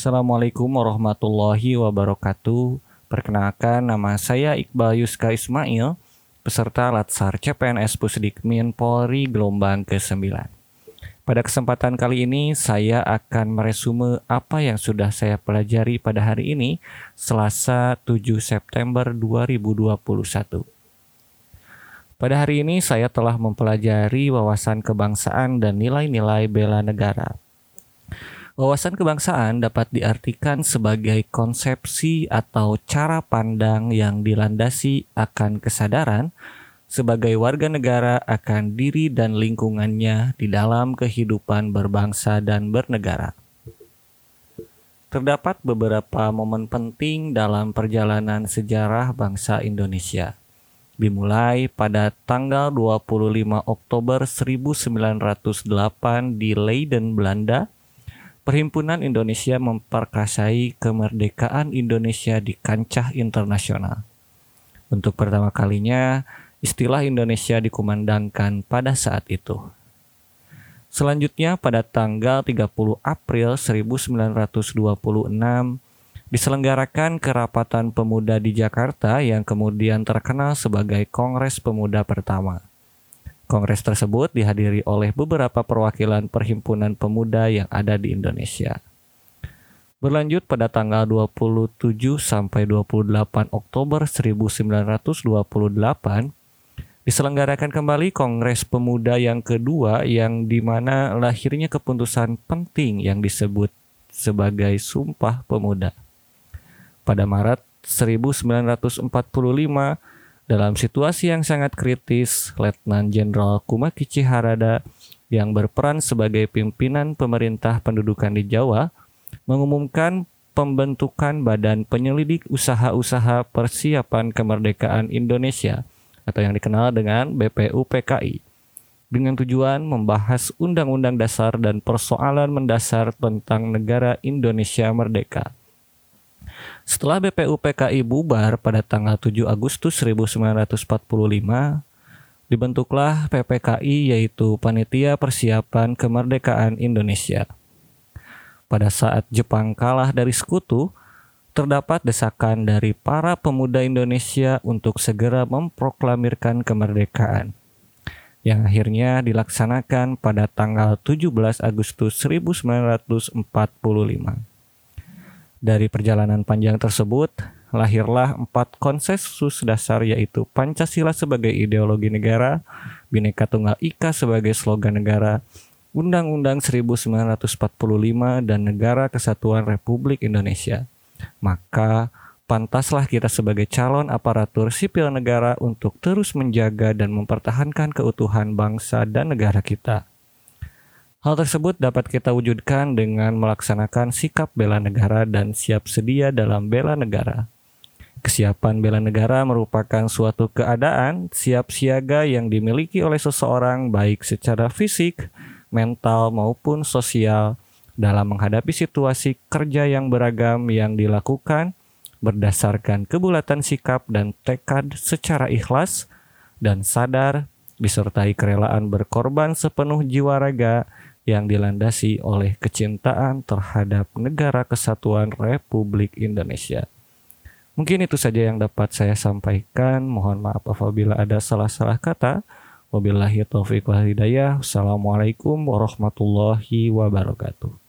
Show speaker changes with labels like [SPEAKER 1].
[SPEAKER 1] Assalamualaikum warahmatullahi wabarakatuh. Perkenalkan nama saya Iqbal Yuska Ismail, peserta Latsar CPNS Pusdikmin Polri gelombang ke-9. Pada kesempatan kali ini saya akan meresume apa yang sudah saya pelajari pada hari ini, Selasa 7 September 2021. Pada hari ini saya telah mempelajari wawasan kebangsaan dan nilai-nilai bela negara. Wawasan kebangsaan dapat diartikan sebagai konsepsi atau cara pandang yang dilandasi akan kesadaran sebagai warga negara akan diri dan lingkungannya di dalam kehidupan berbangsa dan bernegara. Terdapat beberapa momen penting dalam perjalanan sejarah bangsa Indonesia. Dimulai pada tanggal 25 Oktober 1908 di Leiden, Belanda, Perhimpunan Indonesia memperkasai kemerdekaan Indonesia di kancah internasional. Untuk pertama kalinya, istilah Indonesia dikumandangkan pada saat itu. Selanjutnya pada tanggal 30 April 1926 diselenggarakan kerapatan pemuda di Jakarta yang kemudian terkenal sebagai Kongres Pemuda pertama. Kongres tersebut dihadiri oleh beberapa perwakilan perhimpunan pemuda yang ada di Indonesia. Berlanjut pada tanggal 27 sampai 28 Oktober 1928 diselenggarakan kembali Kongres Pemuda yang kedua yang di mana lahirnya keputusan penting yang disebut sebagai Sumpah Pemuda. Pada Maret 1945 dalam situasi yang sangat kritis, Letnan Jenderal Kumakichi Harada yang berperan sebagai pimpinan pemerintah pendudukan di Jawa mengumumkan pembentukan Badan Penyelidik Usaha-usaha Persiapan Kemerdekaan Indonesia atau yang dikenal dengan BPUPKI dengan tujuan membahas undang-undang dasar dan persoalan mendasar tentang negara Indonesia merdeka. Setelah BPUPKI bubar pada tanggal 7 Agustus 1945, dibentuklah PPKI yaitu Panitia Persiapan Kemerdekaan Indonesia. Pada saat Jepang kalah dari sekutu, terdapat desakan dari para pemuda Indonesia untuk segera memproklamirkan kemerdekaan yang akhirnya dilaksanakan pada tanggal 17 Agustus 1945. Dari perjalanan panjang tersebut, lahirlah empat konsensus dasar yaitu Pancasila sebagai ideologi negara, Bhinneka Tunggal Ika sebagai slogan negara, Undang-Undang 1945 dan Negara Kesatuan Republik Indonesia. Maka pantaslah kita sebagai calon aparatur sipil negara untuk terus menjaga dan mempertahankan keutuhan bangsa dan negara kita. Hal tersebut dapat kita wujudkan dengan melaksanakan sikap bela negara dan siap sedia dalam bela negara. Kesiapan bela negara merupakan suatu keadaan siap siaga yang dimiliki oleh seseorang baik secara fisik, mental maupun sosial dalam menghadapi situasi kerja yang beragam yang dilakukan berdasarkan kebulatan sikap dan tekad secara ikhlas dan sadar disertai kerelaan berkorban sepenuh jiwa raga yang dilandasi oleh kecintaan terhadap negara kesatuan Republik Indonesia. Mungkin itu saja yang dapat saya sampaikan. Mohon maaf apabila ada salah-salah kata. Wabillahi taufiq wal hidayah. Assalamualaikum warahmatullahi wabarakatuh.